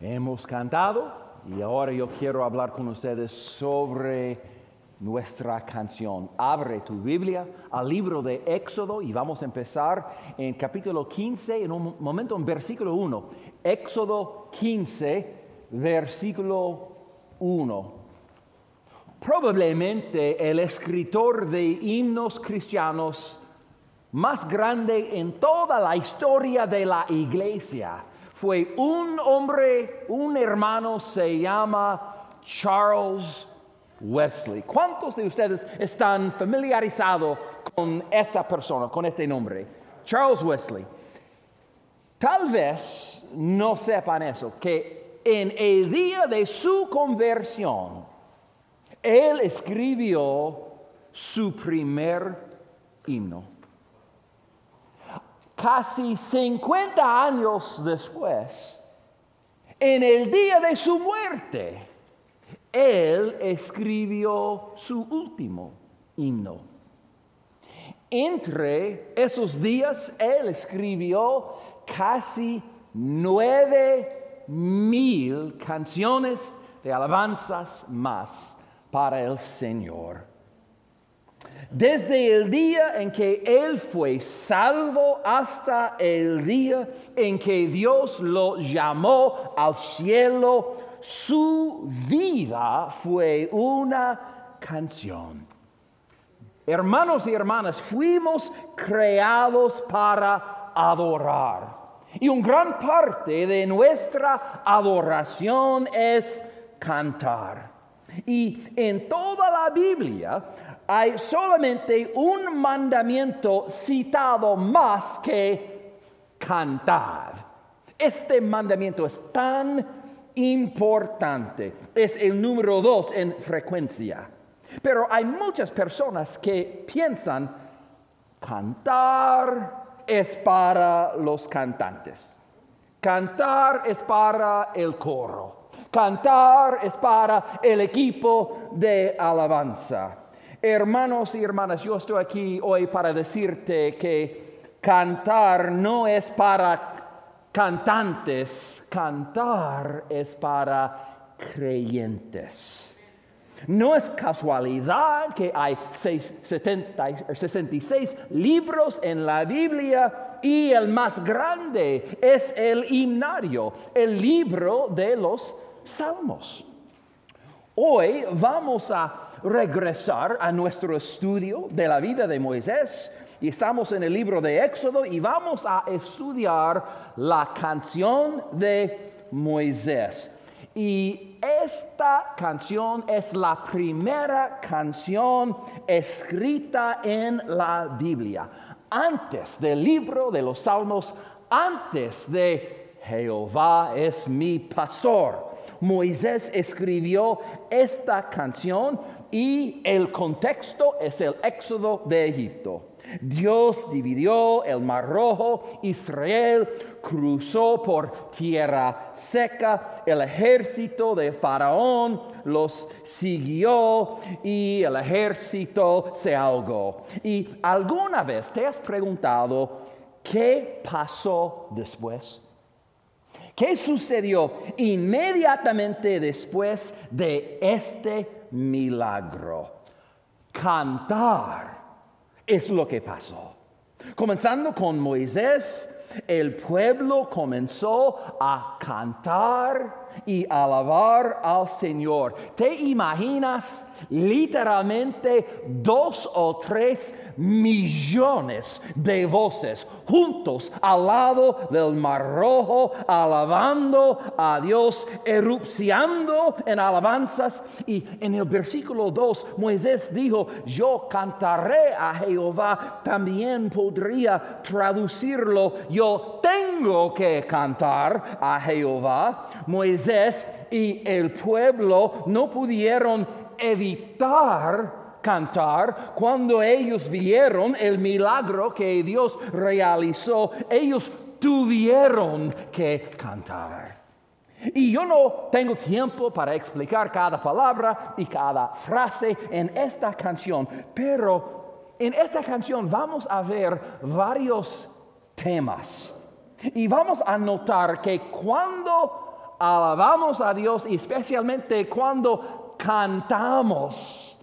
Hemos cantado y ahora yo quiero hablar con ustedes sobre nuestra canción. Abre tu Biblia al libro de Éxodo y vamos a empezar en capítulo 15, en un momento en versículo 1. Éxodo 15, versículo 1. Probablemente el escritor de himnos cristianos más grande en toda la historia de la iglesia fue un hombre, un hermano, se llama Charles Wesley. ¿Cuántos de ustedes están familiarizados con esta persona, con este nombre? Charles Wesley. Tal vez no sepan eso, que en el día de su conversión, él escribió su primer himno casi 50 años después, en el día de su muerte, él escribió su último himno. Entre esos días, él escribió casi nueve mil canciones de alabanzas más para el Señor. Desde el día en que Él fue salvo hasta el día en que Dios lo llamó al cielo, su vida fue una canción. Hermanos y hermanas, fuimos creados para adorar. Y una gran parte de nuestra adoración es cantar. Y en toda la Biblia hay solamente un mandamiento citado más que cantar. Este mandamiento es tan importante, es el número dos en frecuencia. Pero hay muchas personas que piensan, cantar es para los cantantes. Cantar es para el coro. Cantar es para el equipo de alabanza. Hermanos y hermanas, yo estoy aquí hoy para decirte que cantar no es para cantantes, cantar es para creyentes. No es casualidad que hay 66 libros en la Biblia y el más grande es el himnario, el libro de los salmos. Hoy vamos a regresar a nuestro estudio de la vida de Moisés. Y estamos en el libro de Éxodo y vamos a estudiar la canción de Moisés. Y esta canción es la primera canción escrita en la Biblia. Antes del libro de los Salmos, antes de Jehová es mi pastor. Moisés escribió esta canción y el contexto es el éxodo de Egipto. Dios dividió el mar rojo, Israel cruzó por tierra seca, el ejército de Faraón los siguió y el ejército se ahogó. ¿Y alguna vez te has preguntado qué pasó después? ¿Qué sucedió inmediatamente después de este milagro? Cantar es lo que pasó. Comenzando con Moisés, el pueblo comenzó a cantar y alabar al Señor. ¿Te imaginas literalmente dos o tres millones de voces juntos al lado del mar rojo, alabando a Dios, erupciando en alabanzas. Y en el versículo 2, Moisés dijo, yo cantaré a Jehová, también podría traducirlo, yo tengo que cantar a Jehová. Moisés y el pueblo no pudieron evitar cantar cuando ellos vieron el milagro que Dios realizó. Ellos tuvieron que cantar. Y yo no tengo tiempo para explicar cada palabra y cada frase en esta canción, pero en esta canción vamos a ver varios temas. Y vamos a notar que cuando alabamos a Dios y especialmente cuando cantamos,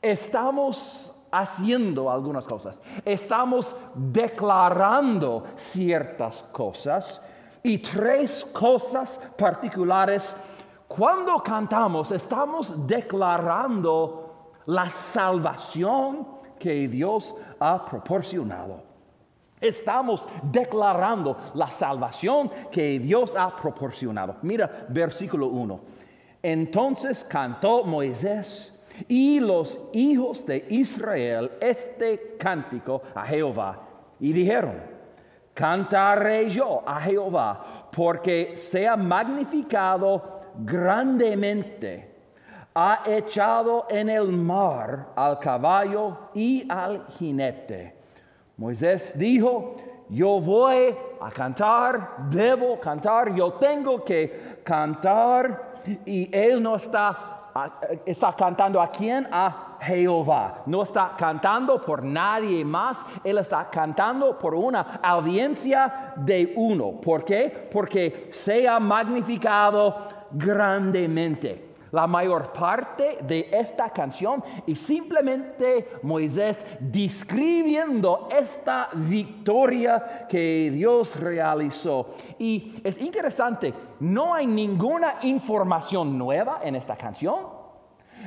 estamos haciendo algunas cosas, estamos declarando ciertas cosas y tres cosas particulares. Cuando cantamos, estamos declarando la salvación que Dios ha proporcionado. Estamos declarando la salvación que Dios ha proporcionado. Mira versículo 1. Entonces cantó Moisés y los hijos de Israel este cántico a Jehová y dijeron, cantaré yo a Jehová porque sea magnificado grandemente. Ha echado en el mar al caballo y al jinete. Moisés dijo, yo voy a cantar, debo cantar, yo tengo que cantar y él no está está cantando a quién? A Jehová. No está cantando por nadie más, Él está cantando por una audiencia de uno. ¿Por qué? Porque sea magnificado grandemente la mayor parte de esta canción y simplemente Moisés describiendo esta victoria que Dios realizó. Y es interesante, no hay ninguna información nueva en esta canción.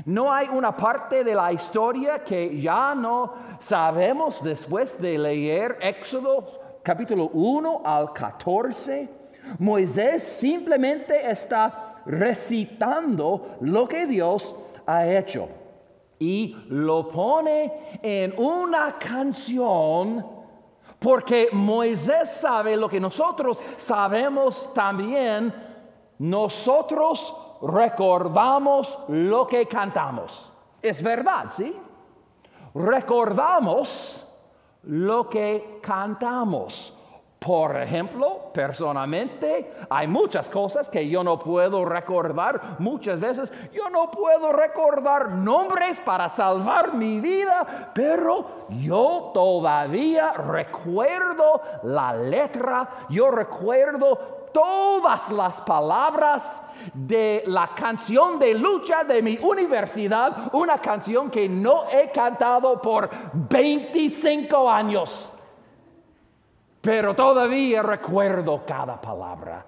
No hay una parte de la historia que ya no sabemos después de leer Éxodo capítulo 1 al 14. Moisés simplemente está recitando lo que Dios ha hecho y lo pone en una canción porque Moisés sabe lo que nosotros sabemos también, nosotros recordamos lo que cantamos. Es verdad, ¿sí? Recordamos lo que cantamos. Por ejemplo, personalmente, hay muchas cosas que yo no puedo recordar. Muchas veces yo no puedo recordar nombres para salvar mi vida, pero yo todavía recuerdo la letra, yo recuerdo todas las palabras de la canción de lucha de mi universidad, una canción que no he cantado por 25 años pero todavía recuerdo cada palabra,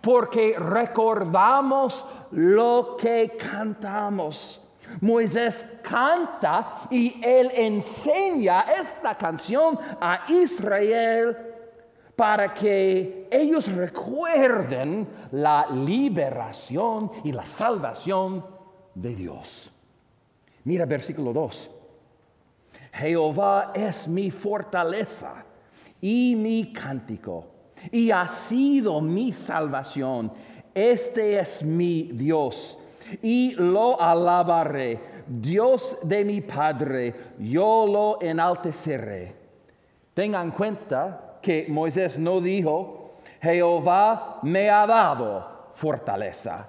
porque recordamos lo que cantamos. Moisés canta y él enseña esta canción a Israel para que ellos recuerden la liberación y la salvación de Dios. Mira versículo 2. Jehová es mi fortaleza y mi cántico, y ha sido mi salvación. Este es mi Dios, y lo alabaré. Dios de mi Padre, yo lo enalteceré. Tengan en cuenta que Moisés no dijo, Jehová me ha dado fortaleza.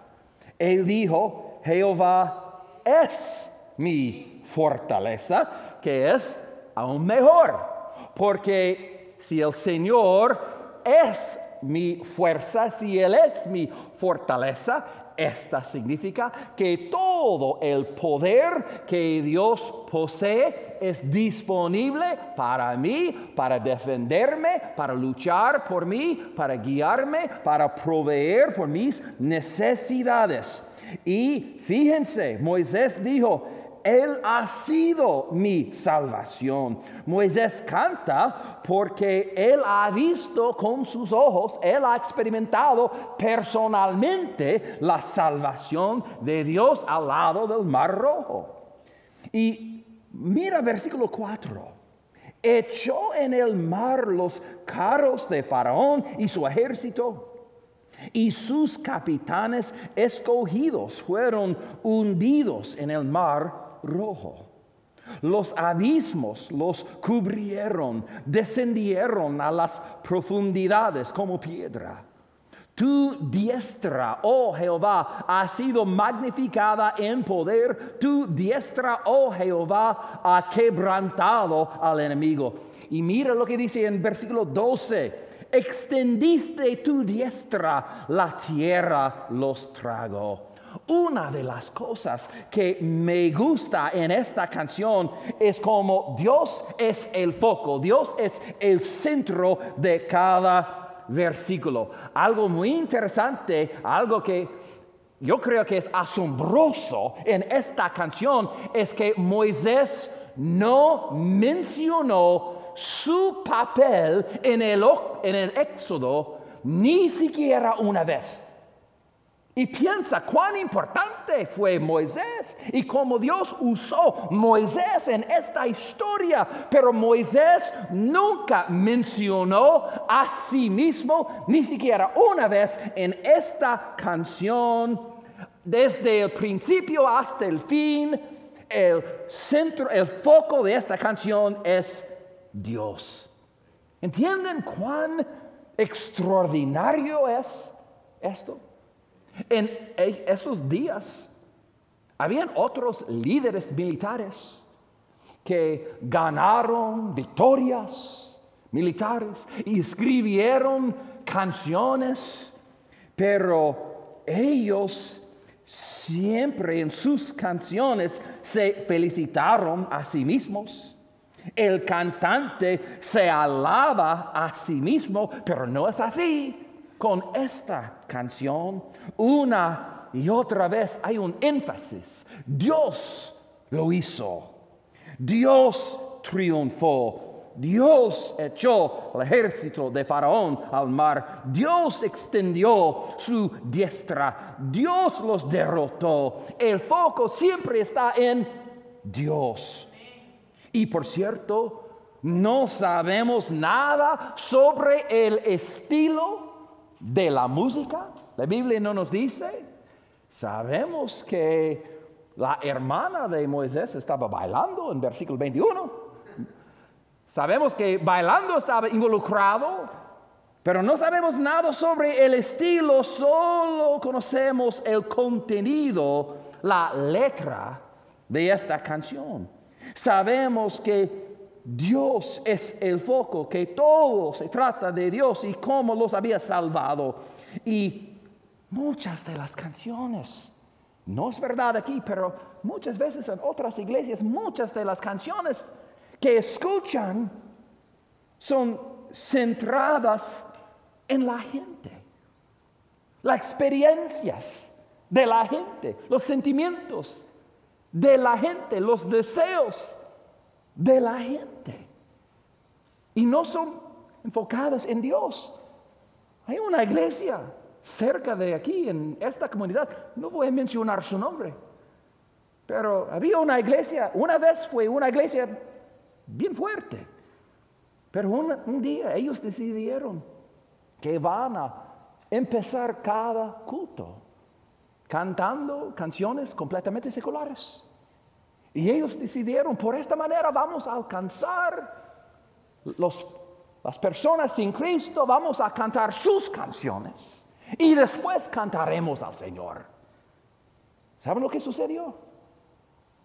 Él dijo, Jehová es mi fortaleza, que es aún mejor, porque si el Señor es mi fuerza, si Él es mi fortaleza, esta significa que todo el poder que Dios posee es disponible para mí, para defenderme, para luchar por mí, para guiarme, para proveer por mis necesidades. Y fíjense, Moisés dijo, él ha sido mi salvación. Moisés canta porque Él ha visto con sus ojos, Él ha experimentado personalmente la salvación de Dios al lado del Mar Rojo. Y mira versículo 4 echó en el mar los carros de Faraón y su ejército. Y sus capitanes escogidos fueron hundidos en el mar rojo. Los abismos los cubrieron, descendieron a las profundidades como piedra. Tu diestra, oh Jehová, ha sido magnificada en poder. Tu diestra, oh Jehová, ha quebrantado al enemigo. Y mira lo que dice en versículo 12. extendiste tu diestra, la tierra los tragó. Una de las cosas que me gusta en esta canción es como Dios es el foco, Dios es el centro de cada versículo. Algo muy interesante, algo que yo creo que es asombroso en esta canción es que Moisés no mencionó su papel en el, en el éxodo ni siquiera una vez. Y piensa cuán importante fue Moisés y cómo Dios usó Moisés en esta historia. Pero Moisés nunca mencionó a sí mismo, ni siquiera una vez en esta canción. Desde el principio hasta el fin, el centro, el foco de esta canción es Dios. ¿Entienden cuán extraordinario es esto? En esos días habían otros líderes militares que ganaron victorias militares y escribieron canciones, pero ellos siempre en sus canciones se felicitaron a sí mismos. El cantante se alaba a sí mismo, pero no es así con esta canción, una y otra vez hay un énfasis. Dios lo hizo. Dios triunfó. Dios echó el ejército de Faraón al mar. Dios extendió su diestra. Dios los derrotó. El foco siempre está en Dios. Y por cierto, no sabemos nada sobre el estilo de la música. La Biblia no nos dice. Sabemos que la hermana de Moisés estaba bailando en versículo 21. Sabemos que bailando estaba involucrado, pero no sabemos nada sobre el estilo, solo conocemos el contenido, la letra de esta canción. Sabemos que Dios es el foco, que todo se trata de Dios y cómo los había salvado. Y muchas de las canciones, no es verdad aquí, pero muchas veces en otras iglesias, muchas de las canciones que escuchan son centradas en la gente, las experiencias de la gente, los sentimientos de la gente, los deseos de la gente. Y no son enfocadas en Dios. Hay una iglesia cerca de aquí, en esta comunidad, no voy a mencionar su nombre, pero había una iglesia, una vez fue una iglesia bien fuerte, pero un, día ellos decidieron que van a empezar cada culto cantando canciones completamente seculares. Y ellos decidieron, por esta manera vamos a alcanzar las personas sin Cristo, vamos a cantar sus canciones y después cantaremos al Señor. ¿Saben lo que sucedió?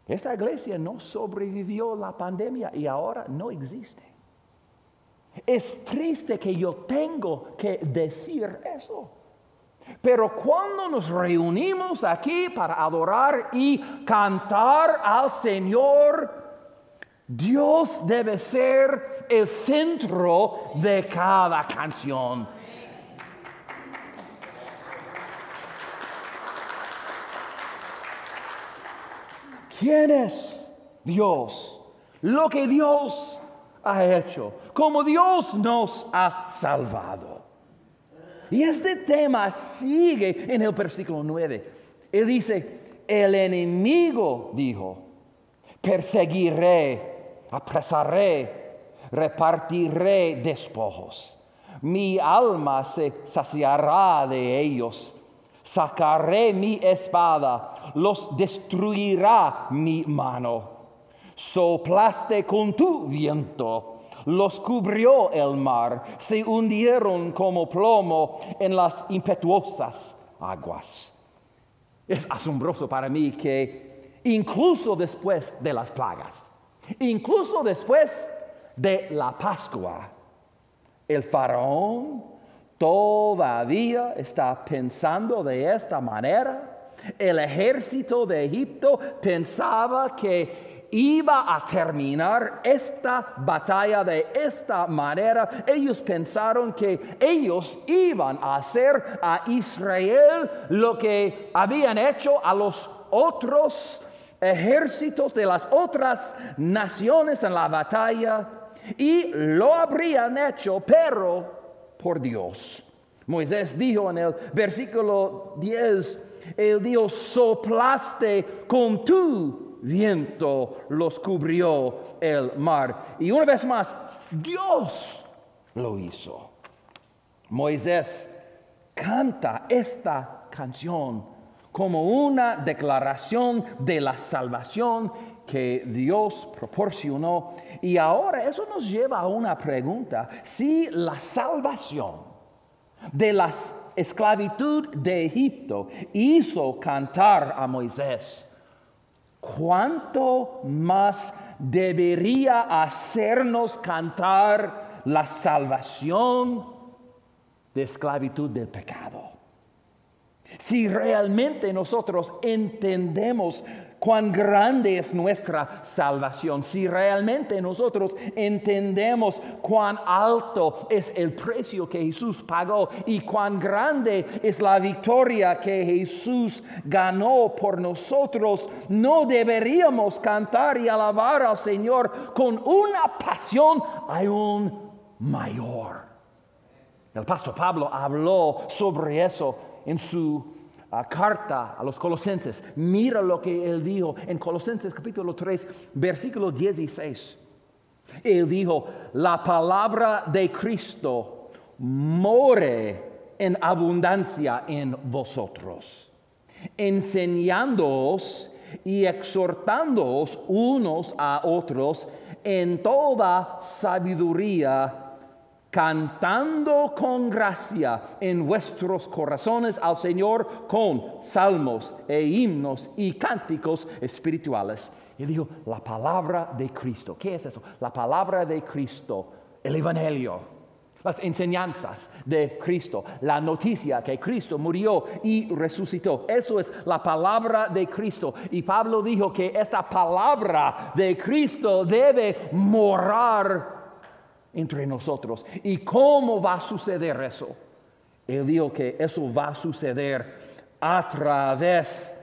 Esta iglesia no sobrevivió la pandemia y ahora no existe. Es triste que yo tengo que decir eso. Pero cuando nos reunimos aquí para adorar y cantar al Señor, Dios debe ser el centro de cada canción. ¿Quién es Dios? Lo que Dios ha hecho, como Dios nos ha salvado. Y este tema sigue en el versículo 9. Él dice, el enemigo dijo, perseguiré, apresaré, repartiré despojos. Mi alma se saciará de ellos. Sacaré mi espada, los destruirá mi mano. Soplaste con tu viento los cubrió el mar, se hundieron como plomo en las impetuosas aguas. Es asombroso para mí que incluso después de las plagas, incluso después de la Pascua, El faraón todavía está pensando de esta manera. El ejército de Egipto pensaba que iba a terminar esta batalla de esta manera. Ellos pensaron que ellos iban a hacer a Israel lo que habían hecho a los otros ejércitos de las otras naciones en la batalla y lo habrían hecho, pero por Dios. Moisés dijo en el versículo 10, el Dios soplaste con tu viento, los cubrió el mar. Y una vez más, Dios lo hizo. Moisés canta esta canción como una declaración de la salvación que Dios proporcionó. Y ahora eso nos lleva a una pregunta. Si la salvación de la esclavitud de Egipto hizo cantar a Moisés, ¿cuánto más debería hacernos cantar la salvación de esclavitud del pecado? Si realmente nosotros entendemos cuán grande es nuestra salvación, si realmente nosotros entendemos cuán alto es el precio que Jesús pagó y cuán grande es la victoria que Jesús ganó por nosotros, no deberíamos cantar y alabar al Señor con una pasión aún mayor. El pastor Pablo habló sobre eso en su ah, carta a los colosenses. Mira lo que él dijo en Colosenses capítulo 3, versículo 16. Él dijo, la palabra de Cristo more en abundancia en vosotros, enseñándoos y exhortándoos unos a otros en toda sabiduría cantando con gracia en vuestros corazones al Señor con salmos e himnos y cánticos espirituales. Y dijo, la palabra de Cristo. ¿Qué es eso? La palabra de Cristo, el Evangelio, las enseñanzas de Cristo, la noticia que Cristo murió y resucitó. Eso es la palabra de Cristo. Y Pablo dijo que esta palabra de Cristo debe morar entre nosotros. ¿Y cómo va a suceder eso? Él dijo que eso va a suceder a través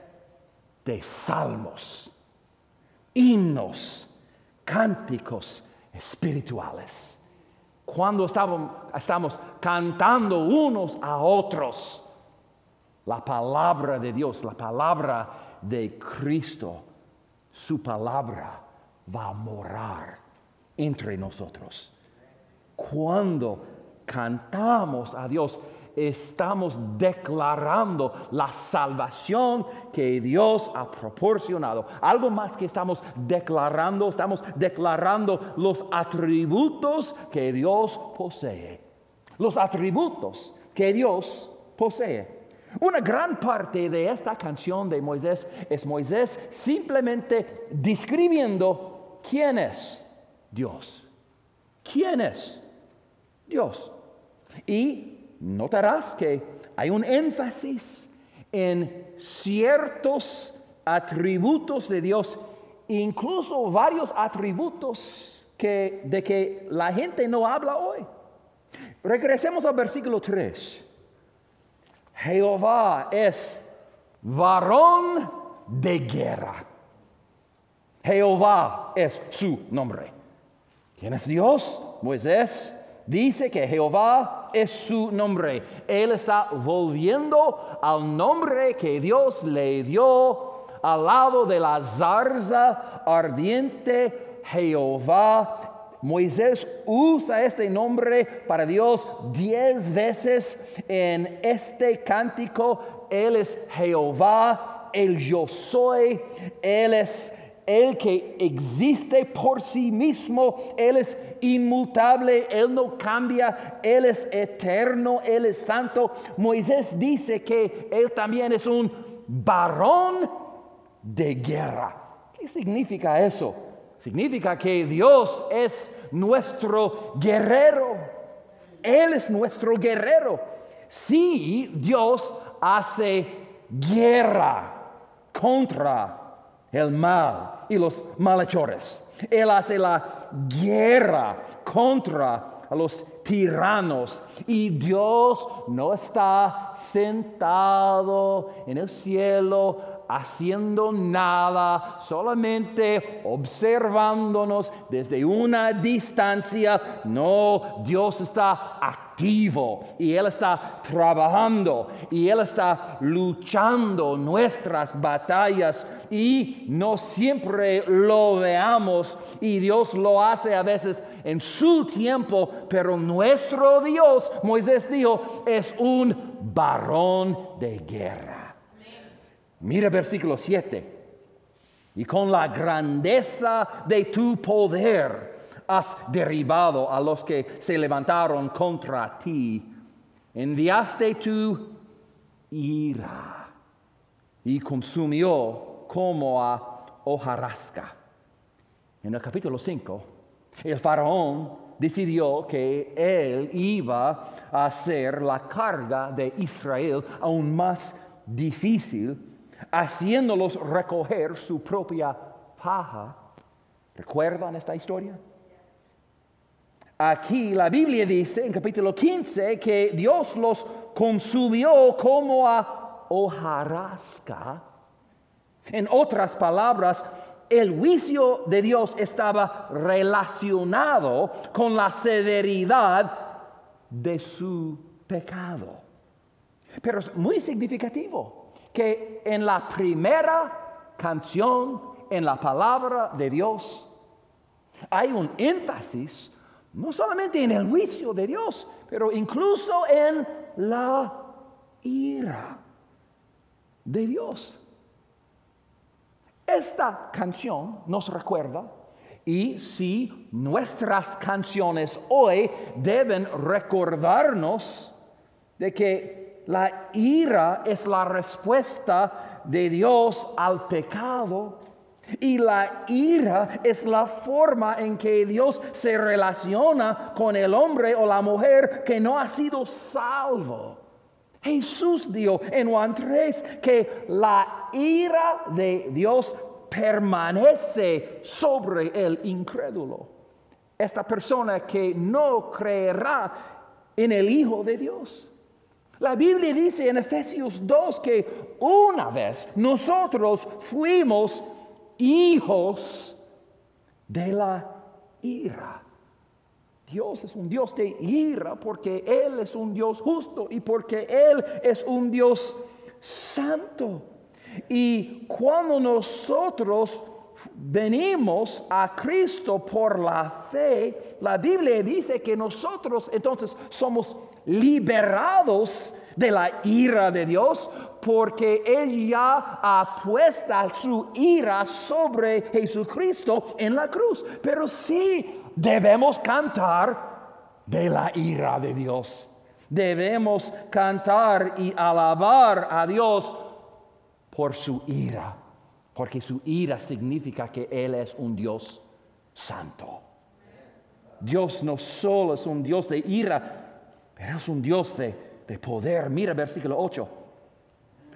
de salmos, himnos, cánticos espirituales. Cuando estamos, estamos cantando unos a otros la palabra de Dios, la palabra de Cristo, su palabra va a morar entre nosotros. Cuando cantamos a Dios, estamos declarando la salvación que Dios ha proporcionado. Algo más que estamos declarando, estamos declarando los atributos que Dios posee. Los atributos que Dios posee. Una gran parte de esta canción de Moisés es Moisés simplemente describiendo quién es Dios. ¿Quién es Dios. Y notarás que hay un énfasis en ciertos atributos de Dios, incluso varios atributos que, de que la gente no habla hoy. Regresemos al versículo 3. Jehová es varón de guerra. Jehová es su nombre. ¿Quién es Dios? Moisés Dice que Jehová es su nombre. Él está volviendo al nombre que Dios le dio al lado de la zarza ardiente Jehová. Moisés usa este nombre para Dios diez veces en este cántico. Él es Jehová, el yo soy, Él es el que existe por sí mismo, Él es inmutable, Él no cambia, Él es eterno, Él es santo. Moisés dice que Él también es un varón de guerra. ¿Qué significa eso? Significa que Dios es nuestro guerrero. Él es nuestro guerrero. Si Dios hace guerra contra el mal y los malhechores. Él hace la guerra contra los tiranos y Dios no está sentado en el cielo haciendo nada, solamente observándonos desde una distancia. No, Dios está activo y Él está trabajando y Él está luchando nuestras batallas y no siempre lo veamos y Dios lo hace a veces en su tiempo, pero nuestro Dios, Moisés dijo, es un varón de guerra. Mira versículo 7. Y con la grandeza de tu poder has derribado a los que se levantaron contra ti. Enviaste tu ira y consumió como a hojarasca. En el capítulo 5, el faraón decidió que él iba a hacer la carga de Israel aún más difícil haciéndolos recoger su propia paja. ¿Recuerdan esta historia? Aquí la Biblia dice en capítulo 15 que Dios los consumió como a hojarasca. En otras palabras, el juicio de Dios estaba relacionado con la severidad de su pecado. Pero es muy significativo que en la primera canción, en la palabra de Dios, hay un énfasis no solamente en el juicio de Dios, pero incluso en la ira de Dios. Esta canción nos recuerda y si nuestras canciones hoy deben recordarnos de que la ira es la respuesta de Dios al pecado. Y la ira es la forma en que Dios se relaciona con el hombre o la mujer que no ha sido salvo. Jesús dijo en Juan 3 que la ira de Dios permanece sobre el incrédulo. Esta persona que no creerá en el Hijo de Dios. La Biblia dice en Efesios 2 que una vez nosotros fuimos hijos de la ira. Dios es un Dios de ira porque Él es un Dios justo y porque Él es un Dios santo. Y cuando nosotros venimos a Cristo por la fe, la Biblia dice que nosotros entonces somos liberados de la ira de Dios, porque Él ya ha puesto su ira sobre Jesucristo en la cruz. Pero sí debemos cantar de la ira de Dios. Debemos cantar y alabar a Dios por su ira, porque su ira significa que Él es un Dios santo. Dios no solo es un Dios de ira, pero es un Dios de, poder. Mira versículo 8.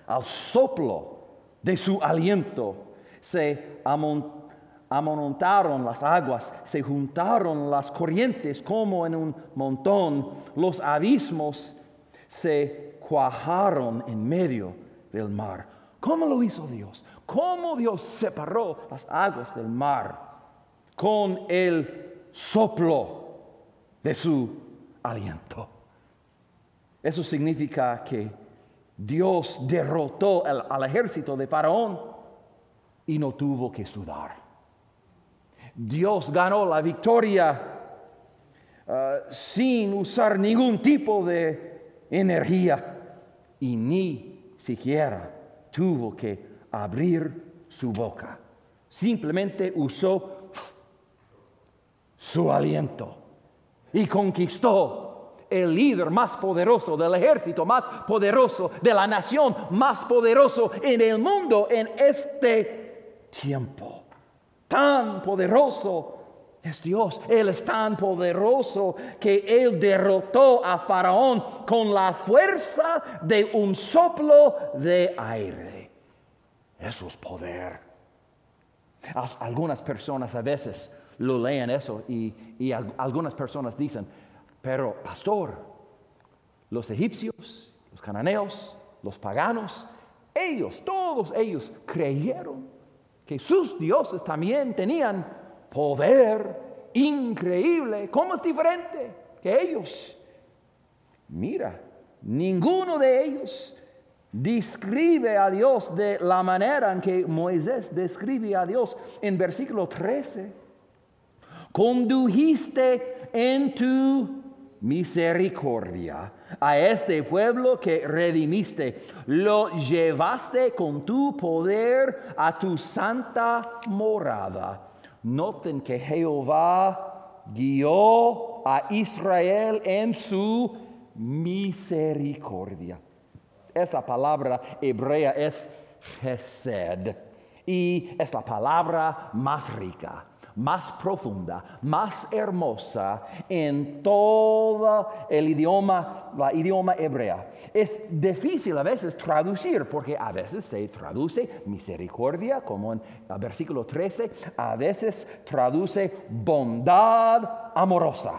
Al soplo de su aliento se amontaron las aguas, se juntaron las corrientes como en un montón, los abismos se cuajaron en medio del mar. ¿Cómo lo hizo Dios? ¿Cómo Dios separó las aguas del mar? Con el soplo de su aliento. Eso significa que Dios derrotó al, ejército de Faraón y no tuvo que sudar. Dios ganó la victoria uh, sin usar ningún tipo de energía y ni siquiera tuvo que abrir su boca. Simplemente usó su aliento y conquistó el líder más poderoso del ejército, más poderoso de la nación, más poderoso en el mundo en este tiempo. Tan poderoso es Dios. Él es tan poderoso que Él derrotó a Faraón con la fuerza de un soplo de aire. Eso es poder. Algunas personas a veces lo leen eso y, y algunas personas dicen, pero pastor, los egipcios, los cananeos, los paganos, ellos, todos ellos creyeron que sus dioses también tenían poder increíble. ¿Cómo es diferente que ellos? Mira, ninguno de ellos describe a Dios de la manera en que Moisés describe a Dios en versículo 13. Condujiste en tu misericordia a este pueblo que redimiste. Lo llevaste con tu poder a tu santa morada. Noten que Jehová guió a Israel en su misericordia. Esa palabra hebrea es Gesed y es la palabra más rica más profunda, más hermosa en todo el idioma, la idioma hebrea. Es difícil a veces traducir porque a veces se traduce misericordia como en el versículo 13, a veces traduce bondad amorosa.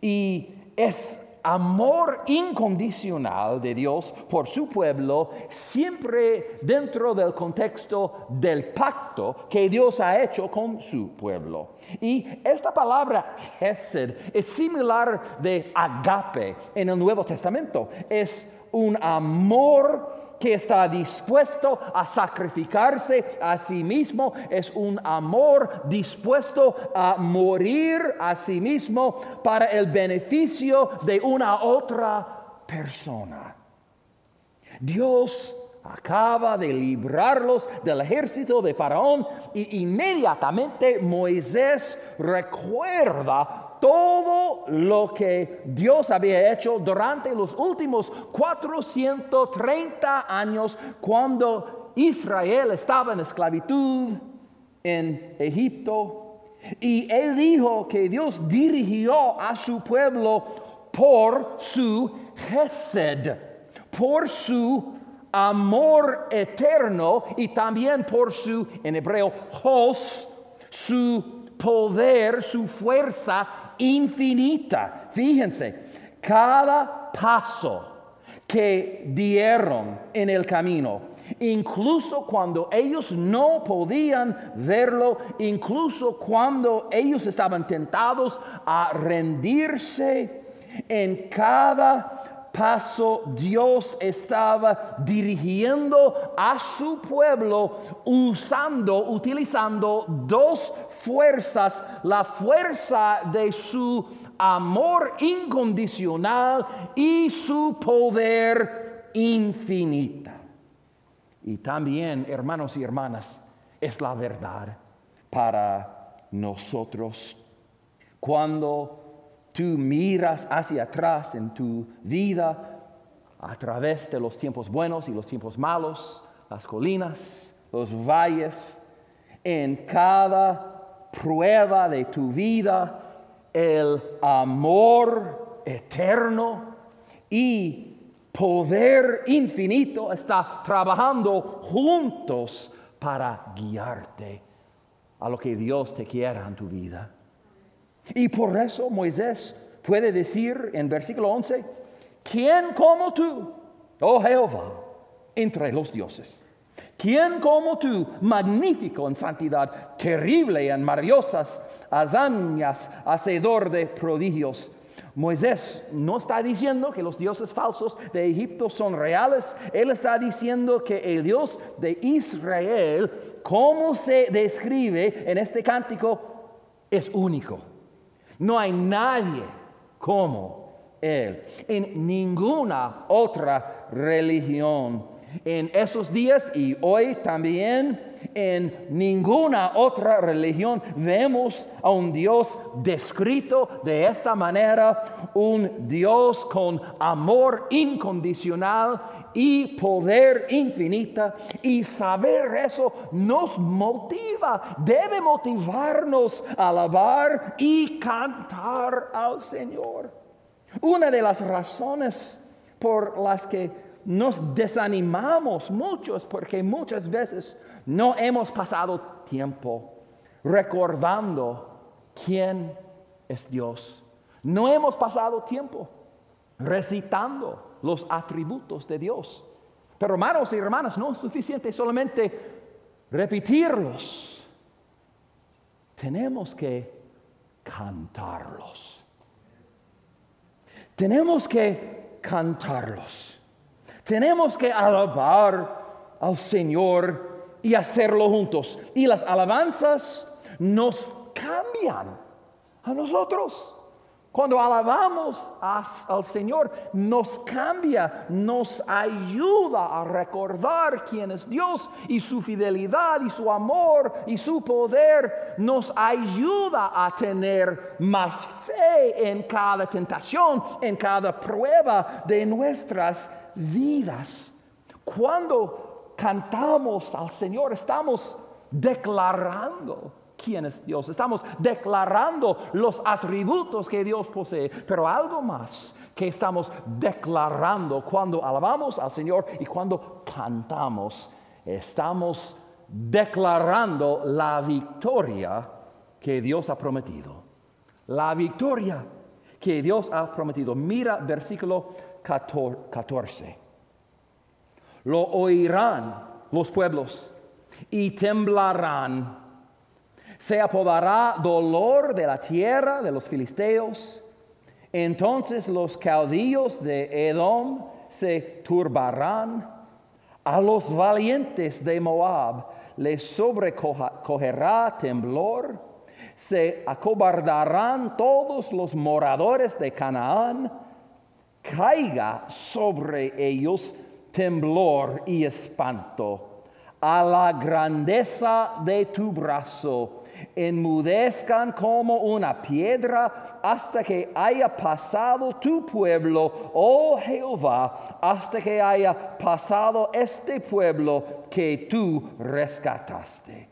Y es amor incondicional de Dios por su pueblo, siempre dentro del contexto del pacto que Dios ha hecho con su pueblo. Y esta palabra Hesed es similar de agape en el Nuevo Testamento. Es un amor que está dispuesto a sacrificarse a sí mismo, es un amor dispuesto a morir a sí mismo para el beneficio de una otra persona. Dios acaba de librarlos del ejército de Faraón y inmediatamente Moisés recuerda todo lo que Dios había hecho durante los últimos 430 años cuando Israel estaba en esclavitud en Egipto. Y él dijo que Dios dirigió a su pueblo por su Gesed, por su amor eterno y también por su, en hebreo, Hos, su poder, su fuerza infinita. Fíjense, cada paso que dieron en el camino, incluso cuando ellos no podían verlo, incluso cuando ellos estaban tentados a rendirse, en cada paso Dios estaba dirigiendo a su pueblo usando, utilizando dos fuerzas, la fuerza de su amor incondicional y su poder infinita. Y también, hermanos y hermanas, es la verdad para nosotros. Cuando tú miras hacia atrás en tu vida, a través de los tiempos buenos y los tiempos malos, las colinas, los valles, en cada prueba de tu vida el amor eterno y poder infinito está trabajando juntos para guiarte a lo que Dios te quiera en tu vida. Y por eso Moisés puede decir en versículo 11, ¿quién como tú, oh Jehová, entre los dioses? ¿Quién como tú, magnífico en santidad, terrible en maravillosas hazañas, hacedor de prodigios? Moisés no está diciendo que los dioses falsos de Egipto son reales, él está diciendo que el Dios de Israel, como se describe en este cántico, es único. No hay nadie como él en ninguna otra religión en esos días y hoy también en ninguna otra religión vemos a un Dios descrito de esta manera, un Dios con amor incondicional y poder infinita. Y saber eso nos motiva, debe motivarnos a alabar y cantar al Señor. Una de las razones por las que nos desanimamos muchos porque muchas veces no hemos pasado tiempo recordando quién es Dios. No hemos pasado tiempo recitando los atributos de Dios. Pero hermanos y hermanas, no es suficiente solamente repetirlos. Tenemos que cantarlos. Tenemos que cantarlos. Tenemos que alabar al Señor y hacerlo juntos. Y las alabanzas nos cambian a nosotros. Cuando alabamos al Señor, nos cambia, nos ayuda a recordar quién es Dios y su fidelidad y su amor y su poder. Nos ayuda a tener más fe en cada tentación, en cada prueba de nuestras vidas. Cuando cantamos al Señor, estamos declarando quién es Dios. Estamos declarando los atributos que Dios posee, pero algo más que estamos declarando cuando alabamos al Señor y cuando cantamos, estamos declarando la victoria que Dios ha prometido. La victoria que Dios ha prometido. Mira versículo 14. Lo oirán los pueblos y temblarán se apodará dolor de la tierra de los filisteos. Entonces los caudillos de Edom se turbarán. A los valientes de Moab les sobrecogerá temblor. Se acobardarán todos los moradores de Canaán. Caiga sobre ellos temblor y espanto. A la grandeza de tu brazo enmudezcan como una piedra hasta que haya pasado tu pueblo, oh Jehová, hasta que haya pasado este pueblo que tú rescataste.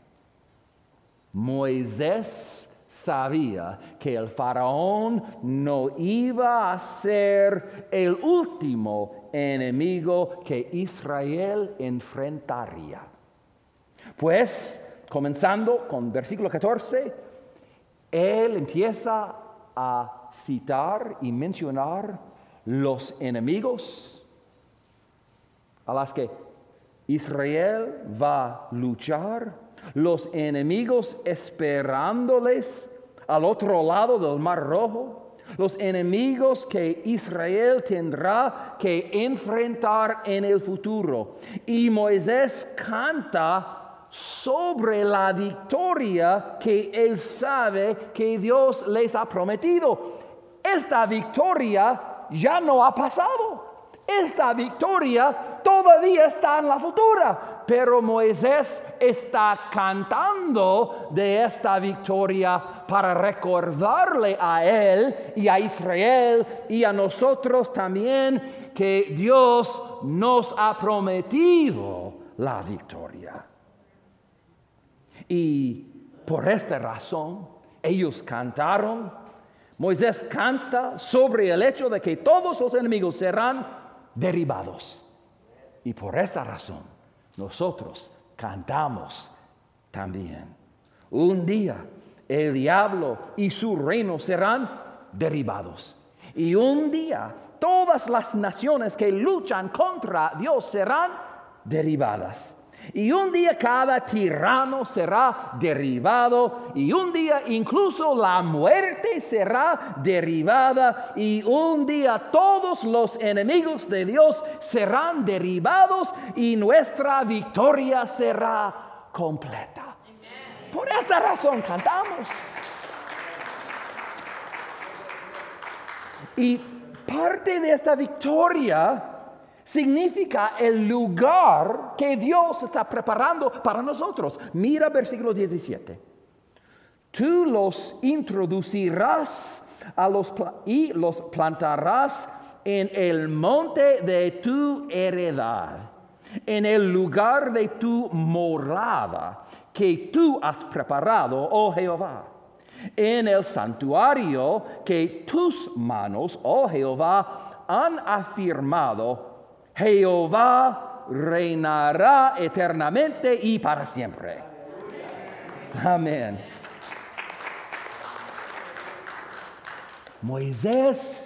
Moisés sabía que el faraón no iba a ser el último enemigo que Israel enfrentaría. Pues Comenzando con versículo 14, él empieza a citar y mencionar los enemigos a las que Israel va a luchar, los enemigos esperándoles al otro lado del mar rojo, los enemigos que Israel tendrá que enfrentar en el futuro. Y Moisés canta sobre la victoria que él sabe que Dios les ha prometido. Esta victoria ya no ha pasado. Esta victoria todavía está en la futura, pero Moisés está cantando de esta victoria para recordarle a él y a Israel y a nosotros también que Dios nos ha prometido la victoria. Y por esta razón ellos cantaron. Moisés canta sobre el hecho de que todos los enemigos serán derribados. Y por esta razón nosotros cantamos también. Un día el diablo y su reino serán derribados. Y un día todas las naciones que luchan contra Dios serán derribadas. Y un día cada tirano será derribado y un día incluso la muerte será derribada y un día todos los enemigos de Dios serán derribados y nuestra victoria será completa. Por esta razón cantamos. Y parte de esta victoria significa el lugar que Dios está preparando para nosotros. Mira versículo 17. Tú los introducirás a los y los plantarás en el monte de tu heredad, en el lugar de tu morada que tú has preparado, oh Jehová, en el santuario que tus manos, oh Jehová, han afirmado Jehová reinará eternamente y para siempre. Amén. Moisés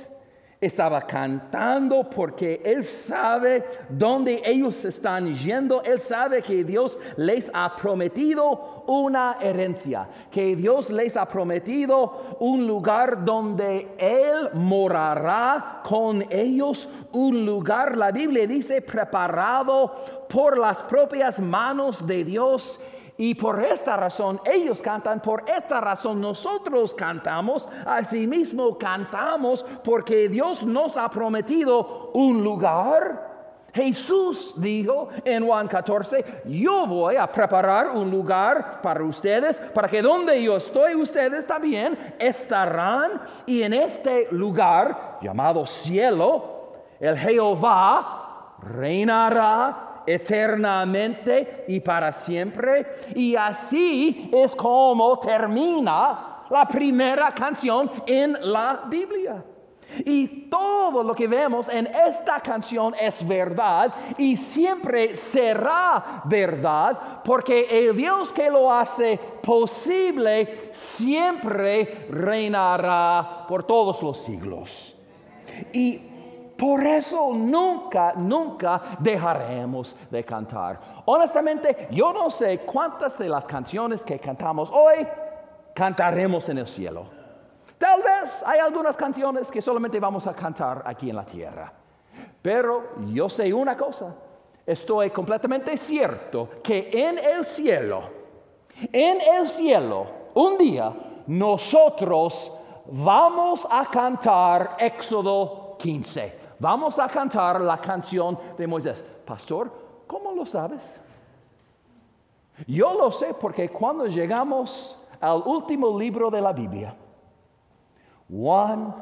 estaba cantando porque él sabe dónde ellos están yendo. Él sabe que Dios les ha prometido una herencia, que Dios les ha prometido un lugar donde Él morará con ellos, un lugar, la Biblia dice, preparado por las propias manos de Dios. Y por esta razón ellos cantan, por esta razón nosotros cantamos, asimismo cantamos porque Dios nos ha prometido un lugar. Jesús dijo en Juan 14, yo voy a preparar un lugar para ustedes, para que donde yo estoy, ustedes también estarán. Y en este lugar llamado cielo, el Jehová reinará eternamente y para siempre. Y así es como termina la primera canción en la Biblia. Y todo lo que vemos en esta canción es verdad y siempre será verdad porque el Dios que lo hace posible siempre reinará por todos los siglos. Y por eso nunca, nunca dejaremos de cantar. Honestamente, yo no sé cuántas de las canciones que cantamos hoy cantaremos en el cielo. Tal vez hay algunas canciones que solamente vamos a cantar aquí en la tierra. Pero yo sé una cosa, estoy completamente cierto que en el cielo, en el cielo, un día nosotros vamos a cantar Éxodo 15 vamos a cantar la canción de Moisés. Pastor, ¿cómo lo sabes? Yo lo sé porque cuando llegamos al último libro de la Biblia, Juan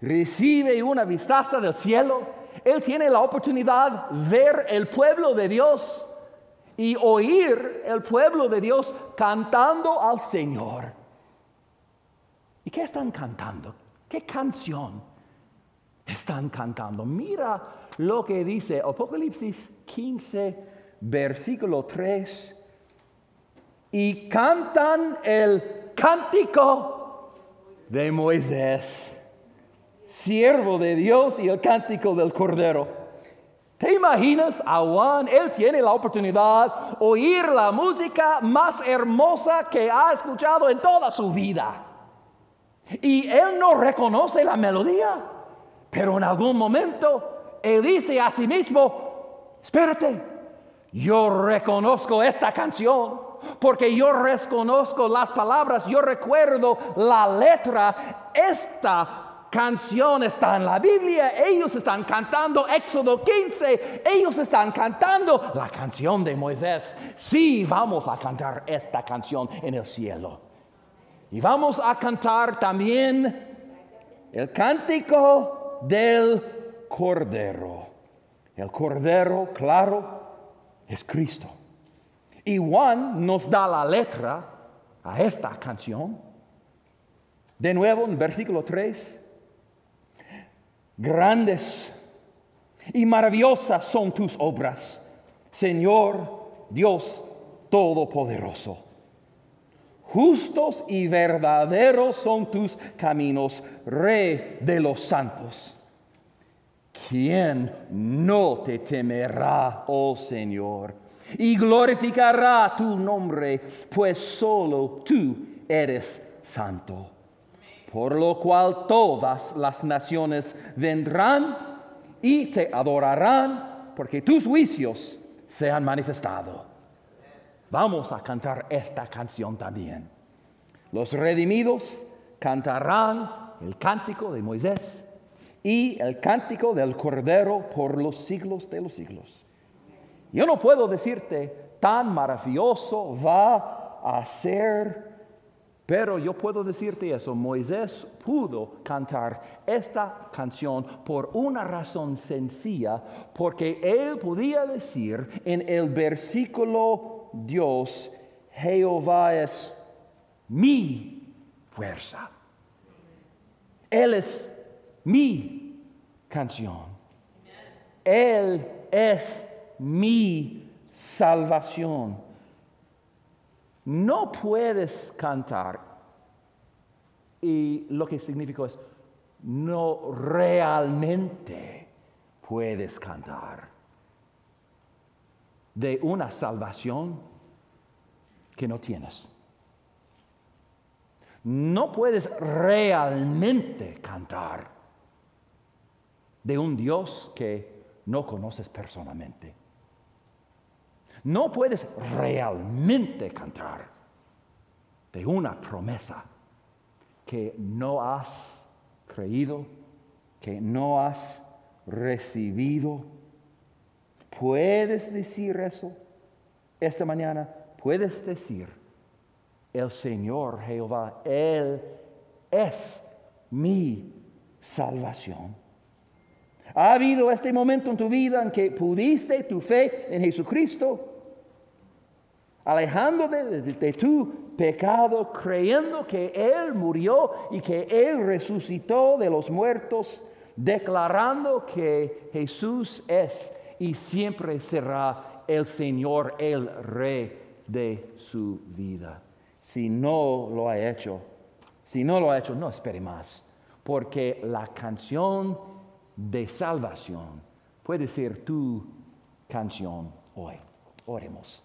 recibe una vistaza del cielo, él tiene la oportunidad de ver el pueblo de Dios y oír el pueblo de Dios cantando al Señor. ¿Y qué están cantando? ¿Qué canción? Están cantando. Mira lo que dice Apocalipsis 15, versículo 3. Y cantan el cántico de Moisés, siervo de Dios, y el cántico del Cordero. ¿Te imaginas a Juan? Él tiene la oportunidad de oír la música más hermosa que ha escuchado en toda su vida. Y él no reconoce la melodía. Pero en algún momento Él dice a sí mismo, espérate, yo reconozco esta canción, porque yo reconozco las palabras, yo recuerdo la letra, esta canción está en la Biblia, ellos están cantando Éxodo 15, ellos están cantando la canción de Moisés. Sí, vamos a cantar esta canción en el cielo. Y vamos a cantar también el cántico del Cordero. El Cordero, claro, es Cristo. Y Juan nos da la letra a esta canción. De nuevo en versículo 3. Grandes y maravillosas son tus obras, Señor Dios Todopoderoso. Justos y verdaderos son tus caminos, Rey de los santos. ¿Quién no te temerá, oh Señor? Y glorificará tu nombre, pues solo tú eres santo. Por lo cual todas las naciones vendrán y te adorarán, porque tus juicios se han manifestado. Vamos a cantar esta canción también. Los redimidos cantarán el cántico de Moisés y el cántico del Cordero por los siglos de los siglos. Yo no puedo decirte tan maravilloso va a ser, pero yo puedo decirte eso. Moisés pudo cantar esta canción por una razón sencilla, porque él podía decir en el versículo Dios, Jehová es mi fuerza. Él es mi canción. Él es mi salvación. No puedes cantar y lo que significa es no realmente puedes cantar de una salvación que no tienes. No puedes realmente cantar de un Dios que no conoces personalmente. No puedes realmente cantar de una promesa que no has creído, que no has recibido. ¿Puedes decir eso esta mañana? ¿Puedes decir, el Señor Jehová, Él es mi salvación? ¿Ha habido este momento en tu vida en que pudiste tu fe en Jesucristo, alejándote de, tu pecado, creyendo que Él murió y que Él resucitó de los muertos, declarando que Jesús es y siempre será el Señor, el Rey de su vida? Si no lo ha hecho, si no lo ha hecho, no espere más, porque la canción de salvación puede ser tu canción hoy. Oremos.